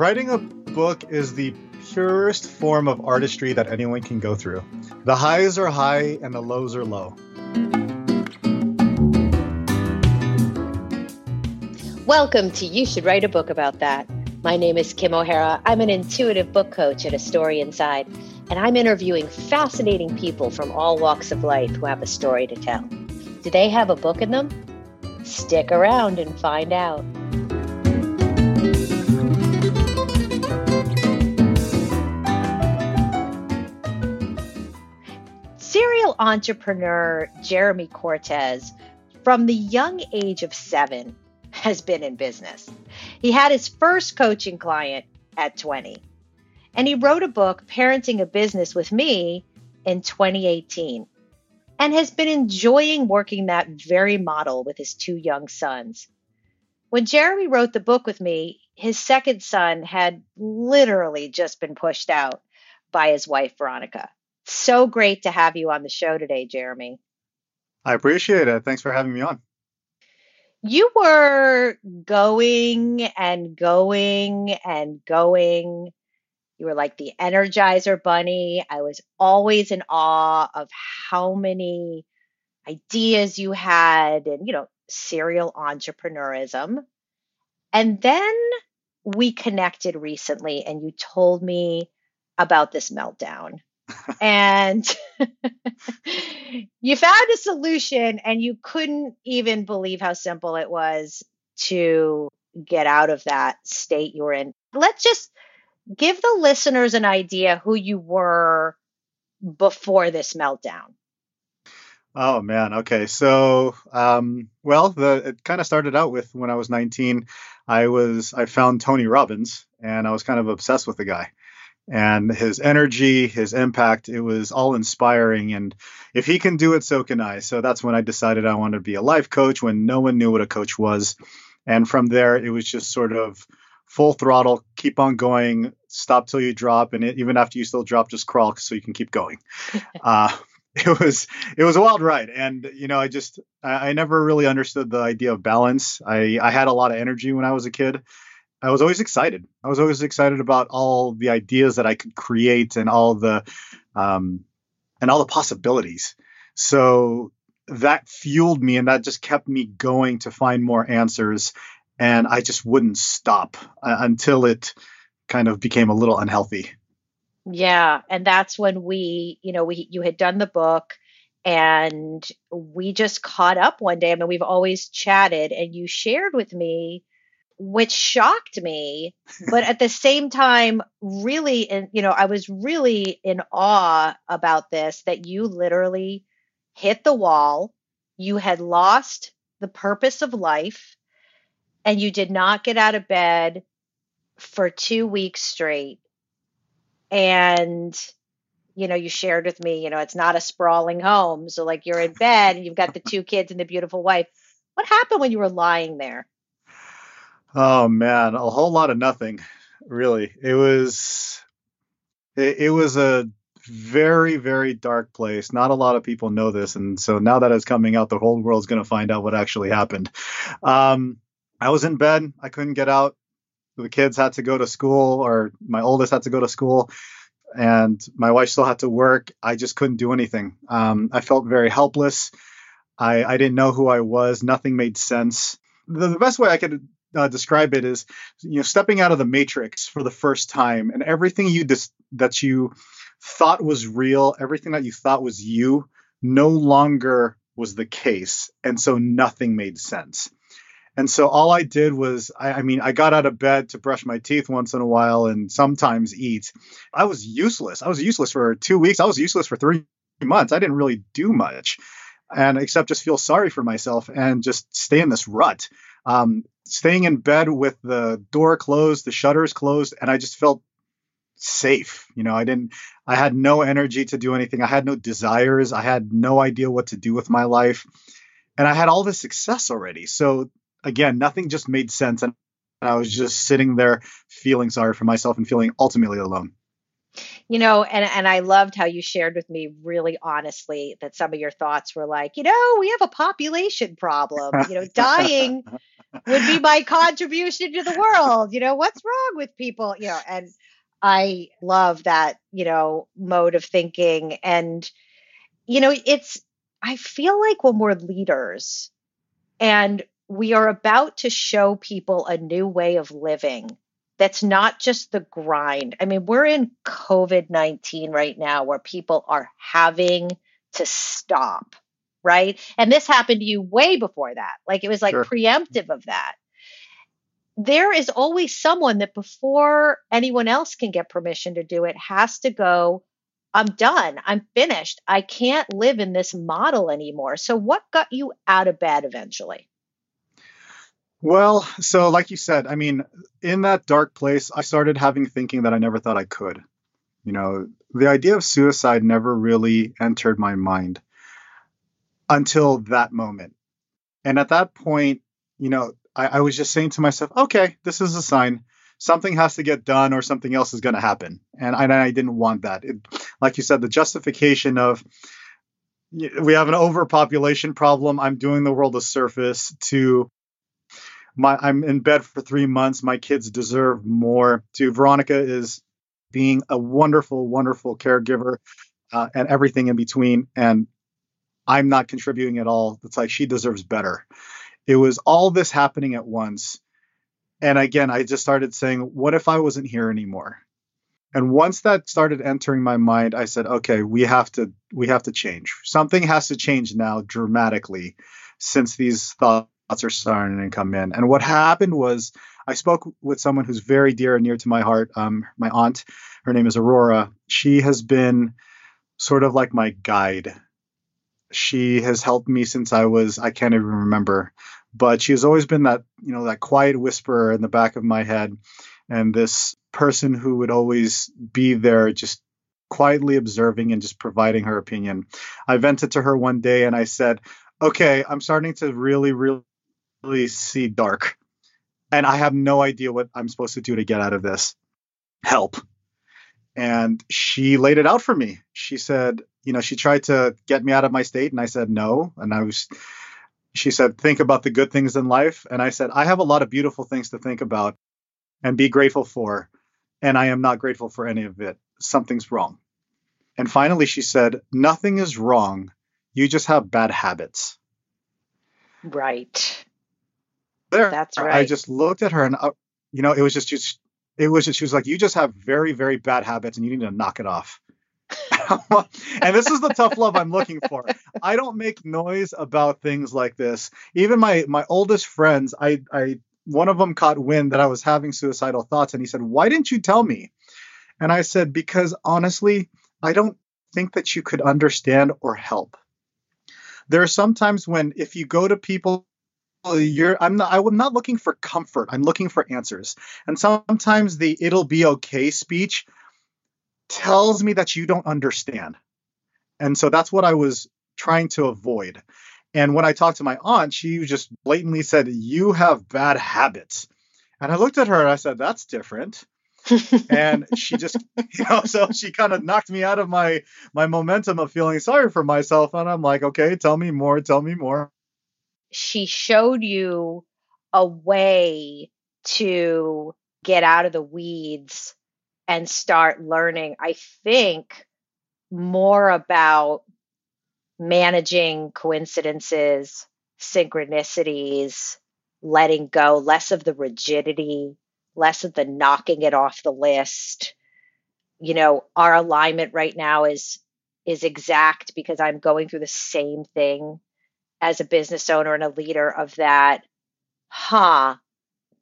Writing a book is the purest form of artistry that anyone can go through. The highs are high and the lows are low. Welcome to You Should Write a Book About That. My name is Kim O'Hara. I'm an intuitive book coach at A Story Inside, and I'm interviewing fascinating people from all walks of life who have a story to tell. Do they have a book in them? Stick around and find out. Entrepreneur Jeremy Cortez, from the young age of seven, has been in business. He had his first coaching client at 20, and he wrote a book, Parenting a Business with Me, in 2018, and has been enjoying working that very model with his two young sons. When Jeremy wrote the book with me, his second son had literally just been pushed out by his wife, Veronica. So great to have you on the show today, Jeremy. I appreciate it. Thanks for having me on you were going and going and going. You were like the Energizer Bunny. I was always in awe of how many ideas you had and, you know, serial entrepreneurism. And then we connected recently and you told me about this meltdown and you found a solution and you couldn't even believe how simple it was to get out of that state you were in. Let's just give the listeners an idea who you were before this meltdown. Oh man, okay. So, um, well, the it kind of started out with when I was 19. I was I found Tony Robbins, and I was kind of obsessed with the guy and his energy, his impact, it was all inspiring. And if he can do it, so can I. So that's when I decided I wanted to be a life coach when no one knew what a coach was. And from there, it was just sort of full throttle, keep on going, stop till you drop, and it, even after you still drop, just crawl so you can keep going. uh, it was it was a wild ride, and you know, I just I, I never really understood the idea of balance. I I had a lot of energy when I was a kid, I was always excited. I was always excited about all the ideas that I could create and all the um, and all the possibilities. So that fueled me and that just kept me going to find more answers. And I just wouldn't stop uh, until it kind of became a little unhealthy. Yeah, and that's when we, you know, we you had done the book and we just caught up one day. I mean, we've always chatted and you shared with me which shocked me but at the same time really in you know i was really in awe about this that you literally hit the wall you had lost the purpose of life and you did not get out of bed for 2 weeks straight. And you know you shared with me you know it's not a sprawling home. So like you're in bed and you've got the two kids and the beautiful wife. What happened when you were lying there Oh man, a whole lot of nothing, really. It was it, it was a very very dark place. Not a lot of people know this, and so now that it's coming out, the whole world's going to find out what actually happened. Um, I was in bed. I couldn't get out. The kids had to go to school, or my oldest had to go to school, and my wife still had to work. I just couldn't do anything. Um, I felt very helpless. I, I didn't know who I was. Nothing made sense. The, the best way I could uh, describe it as you know stepping out of the matrix for the first time and everything you dis- that you thought was real everything that you thought was you no longer was the case and so nothing made sense. And so all i did was I, I mean i got out of bed to brush my teeth once in a while and sometimes eat. I was useless. I was useless for two weeks. I was useless for three months. I didn't really do much and except just feel sorry for myself and just stay in this rut. Um, staying in bed with the door closed, the shutters closed, and I just felt safe. You know, I didn't, I had no energy to do anything. I had no desires. I had no idea what to do with my life. And I had all this success already. So again, nothing just made sense. And I was just sitting there feeling sorry for myself and feeling ultimately alone. You know, and and I loved how you shared with me really honestly that some of your thoughts were like, you know, we have a population problem. You know, dying would be my contribution to the world. You know, what's wrong with people? You know, and I love that, you know, mode of thinking. And, you know, it's, I feel like when we're leaders and we are about to show people a new way of living that's not just the grind. I mean, we're in COVID 19 right now where people are having to stop, right? And this happened to you way before that. Like it was like sure. preemptive of that. There is always someone that before anyone else can get permission to do it has to go, I'm done. I'm finished. I can't live in this model anymore. So, what got you out of bed eventually? Well, so like you said, I mean, in that dark place, I started having thinking that I never thought I could. You know, the idea of suicide never really entered my mind until that moment. And at that point, you know, I, I was just saying to myself, okay, this is a sign. Something has to get done or something else is going to happen. And I, I didn't want that. It, like you said, the justification of we have an overpopulation problem. I'm doing the world a service to my I'm in bed for three months. My kids deserve more. To Veronica is being a wonderful, wonderful caregiver uh, and everything in between. And I'm not contributing at all. It's like she deserves better. It was all this happening at once. And again, I just started saying, what if I wasn't here anymore? And once that started entering my mind, I said, okay, we have to we have to change. Something has to change now dramatically since these thoughts are starting to come in. And what happened was I spoke with someone who's very dear and near to my heart, um, my aunt. Her name is Aurora. She has been sort of like my guide. She has helped me since I was, I can't even remember, but she has always been that, you know, that quiet whisperer in the back of my head and this person who would always be there just quietly observing and just providing her opinion. I vented to her one day and I said, okay, I'm starting to really, really really see dark. And I have no idea what I'm supposed to do to get out of this. Help. And she laid it out for me. She said, you know, she tried to get me out of my state, and I said no. And I was, she said, think about the good things in life. And I said, I have a lot of beautiful things to think about and be grateful for. And I am not grateful for any of it. Something's wrong. And finally, she said, nothing is wrong. You just have bad habits. Right there. That's right. I just looked at her and, uh, you know, it was just, just, it was just, she was like, you just have very, very bad habits and you need to knock it off. and this is the tough love I'm looking for. I don't make noise about things like this. Even my my oldest friends, I I one of them caught wind that I was having suicidal thoughts and he said, "Why didn't you tell me?" And I said, "Because honestly, I don't think that you could understand or help." There are sometimes when if you go to people you're i'm not i'm not looking for comfort i'm looking for answers and sometimes the it'll be okay speech tells me that you don't understand. And so that's what i was trying to avoid. And when i talked to my aunt she just blatantly said you have bad habits. And i looked at her and i said that's different. And she just you know so she kind of knocked me out of my my momentum of feeling sorry for myself. And i'm like okay tell me more tell me more. She showed you a way to get out of the weeds and start learning, I think, more about managing coincidences, synchronicities, letting go, less of the rigidity, less of the knocking it off the list. You know, our alignment right now is is exact because I'm going through the same thing as a business owner and a leader of that, huh,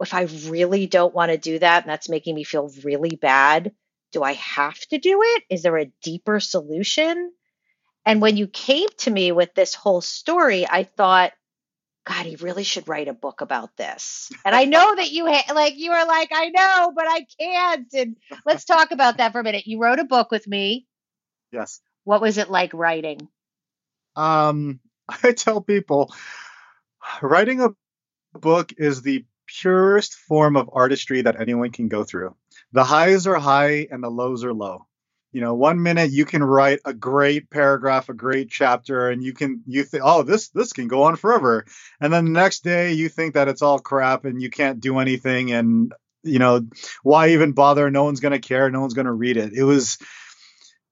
if I really don't want to do that and that's making me feel really bad, do I have to do it? Is there a deeper solution? And when you came to me with this whole story, I thought, God, he really should write a book about this. And I know that you ha- like you are like, I know, but I can't. And let's talk about that for a minute. You wrote a book with me. Yes. What was it like writing? Um, I tell people writing a book is the purest form of artistry that anyone can go through. The highs are high and the lows are low. you know one minute you can write a great paragraph a great chapter and you can you think oh this this can go on forever. And then the next day you think that it's all crap and you can't do anything and you know why even bother? No one's to care. No one's to read it. It was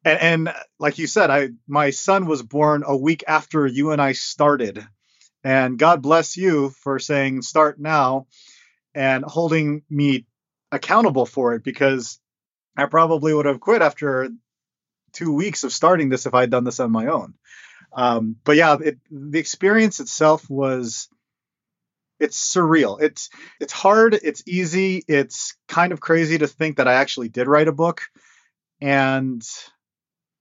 and, and like you said i my son was born a week after you and i started and god bless you for saying start now and holding me accountable for it because I probably would have quit after two weeks of starting this if I'd done this on my own. Um, but yeah, it, the experience itself was it's surreal. It's it's hard. It's easy. It's kind of crazy to think that I actually did write a book, and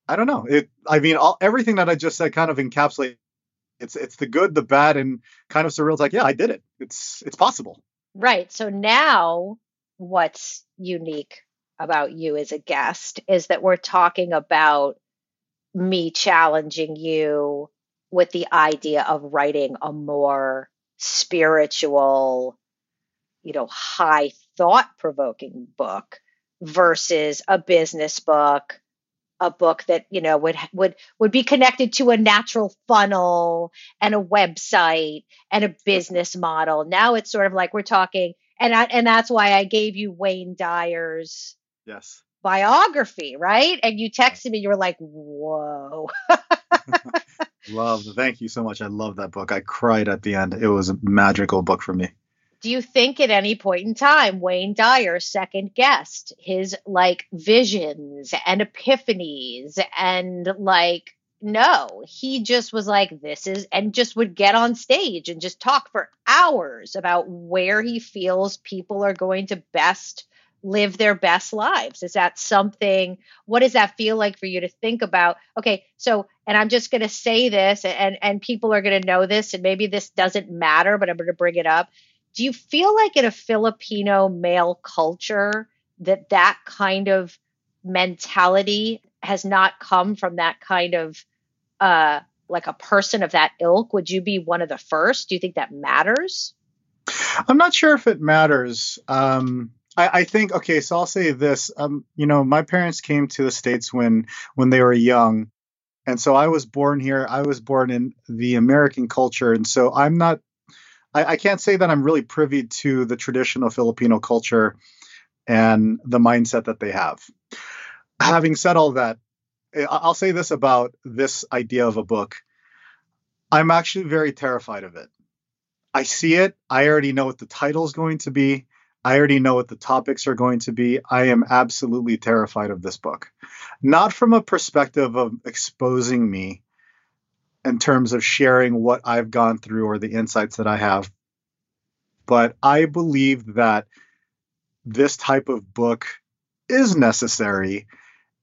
I don't know. It. I mean, all, everything that I just said kind of encapsulate. It's it's the good, the bad, and kind of surreal. It's like, yeah, I did it. It's it's possible. Right. So now, what's unique about you as a guest is that we're talking about me challenging you with the idea of writing a more spiritual, you know, high thought provoking book versus a business book a book that you know would would would be connected to a natural funnel and a website and a business model now it's sort of like we're talking and I, and that's why I gave you Wayne Dyer's Yes. Biography, right? And you texted me, you were like, whoa. love, thank you so much. I love that book. I cried at the end. It was a magical book for me. Do you think at any point in time, Wayne Dyer, second guest, his like visions and epiphanies and like, no, he just was like, this is, and just would get on stage and just talk for hours about where he feels people are going to best live their best lives? Is that something? What does that feel like for you to think about? Okay, so and I'm just going to say this, and and people are going to know this, and maybe this doesn't matter, but I'm going to bring it up. Do you feel like in a Filipino male culture that that kind of mentality has not come from that kind of uh like a person of that ilk would you be one of the first do you think that matters i'm not sure if it matters um I, I, think okay, so I'll say this. Um, you know, my parents came to the states when when they were young, and so I was born here. I was born in the American culture, and so I'm not. I, I can't say that I'm really privy to the traditional Filipino culture and the mindset that they have. Having said all that, I'll say this about this idea of a book. I'm actually very terrified of it. I see it. I already know what the title is going to be. I already know what the topics are going to be. I am absolutely terrified of this book. Not from a perspective of exposing me in terms of sharing what I've gone through or the insights that I have, but I believe that this type of book is necessary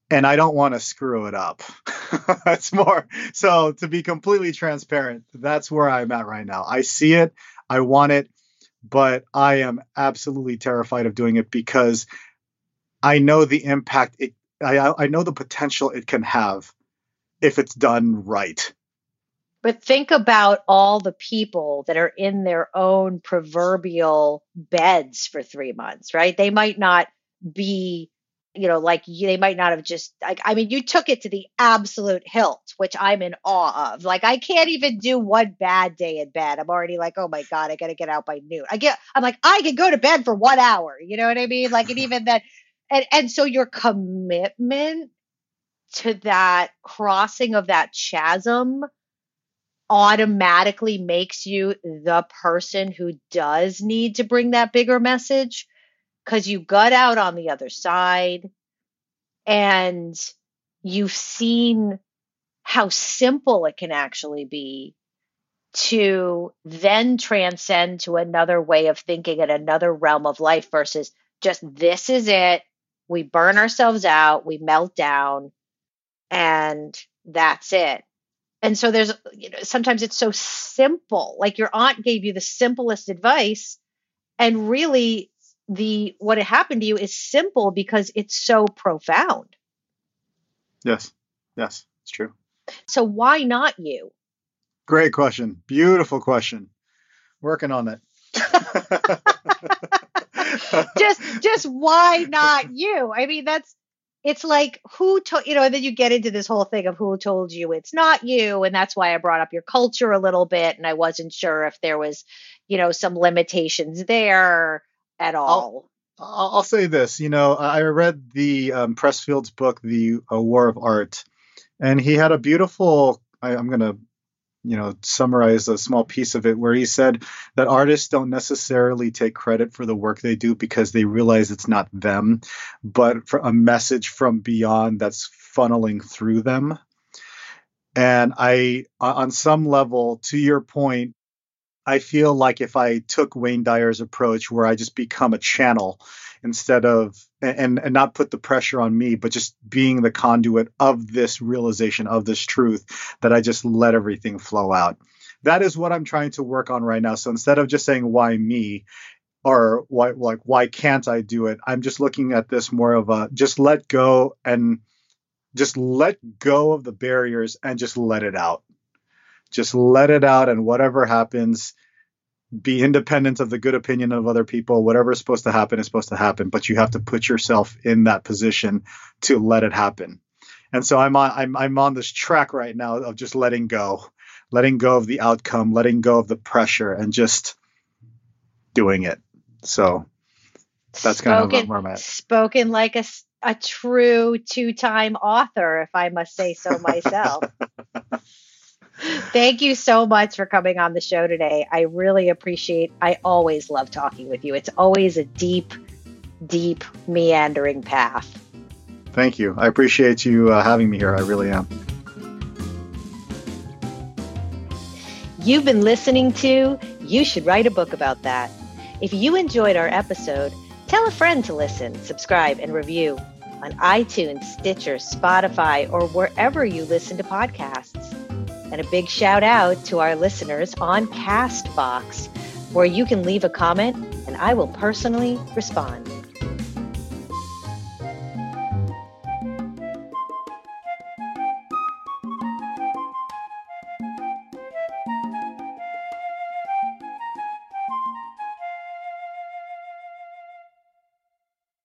and I don't want to screw it up. that's more so to be completely transparent, that's where I'm at right now. I see it, I want it but I am absolutely terrified of doing it because I know the impact it I, I know the potential it can have if it's done right. But think about all the people that are in their own proverbial beds for three months, right? They might not be you know, like they might not have just like I mean, you took it to the absolute hilt, which I'm in awe of. Like I can't even do one bad day in bed. I'm already like, oh my god, I got to get out by noon. I get, I'm like, I can go to bed for one hour. You know what I mean? Like, and even that, and and so your commitment to that crossing of that chasm automatically makes you the person who does need to bring that bigger message because you got out on the other side and you've seen how simple it can actually be to then transcend to another way of thinking and another realm of life versus just this is it. We burn ourselves out, we melt down, and that's it. And so there's, you know, sometimes it's so simple. Like your aunt gave you the simplest advice, and really the what happened to you is simple because it's so profound. Yes. Yes, it's true. So why not you? Great question. Beautiful question. Working on it. just just why not you? I mean that's it's like who told you know and then you get into this whole thing of who told you it's not you and that's why i brought up your culture a little bit and i wasn't sure if there was you know some limitations there at all. I'll, I'll say this you know i read the um, pressfield's book the uh, war of art and he had a beautiful I, i'm going to you know summarize a small piece of it where he said that artists don't necessarily take credit for the work they do because they realize it's not them but for a message from beyond that's funneling through them. And i on some level to your point i feel like if i took wayne dyer's approach where i just become a channel instead of and and not put the pressure on me but just being the conduit of this realization of this truth that i just let everything flow out. That is what i'm trying to work on right now. So instead of just saying why me? or why like why can't i do it? I'm just looking at this more of a just let go and just let go of the barriers and just let it out. Just let it out and whatever happens be independent of the good opinion of other people. Whatever is supposed to happen is supposed to happen, but you have to put yourself in that position to let it happen. And so I'm on I'm I'm on this track right now of just letting go, letting go of the outcome, letting go of the pressure, and just doing it. So that's spoken, kind of where I'm at. Spoken like a a true two time author, if I must say so myself. Thank you so much for coming on the show today. I really appreciate I always love talking with you. It's always a deep, deep meandering path. Thank you. I appreciate you uh, having me here. I really am. You've been listening to You Should Write a Book About That. If you enjoyed our episode, tell a friend to listen, subscribe, and review on iTunes, Stitcher, Spotify, or wherever you listen to podcasts. And a big shout out to our listeners on Castbox, where you can leave a comment and I will personally respond.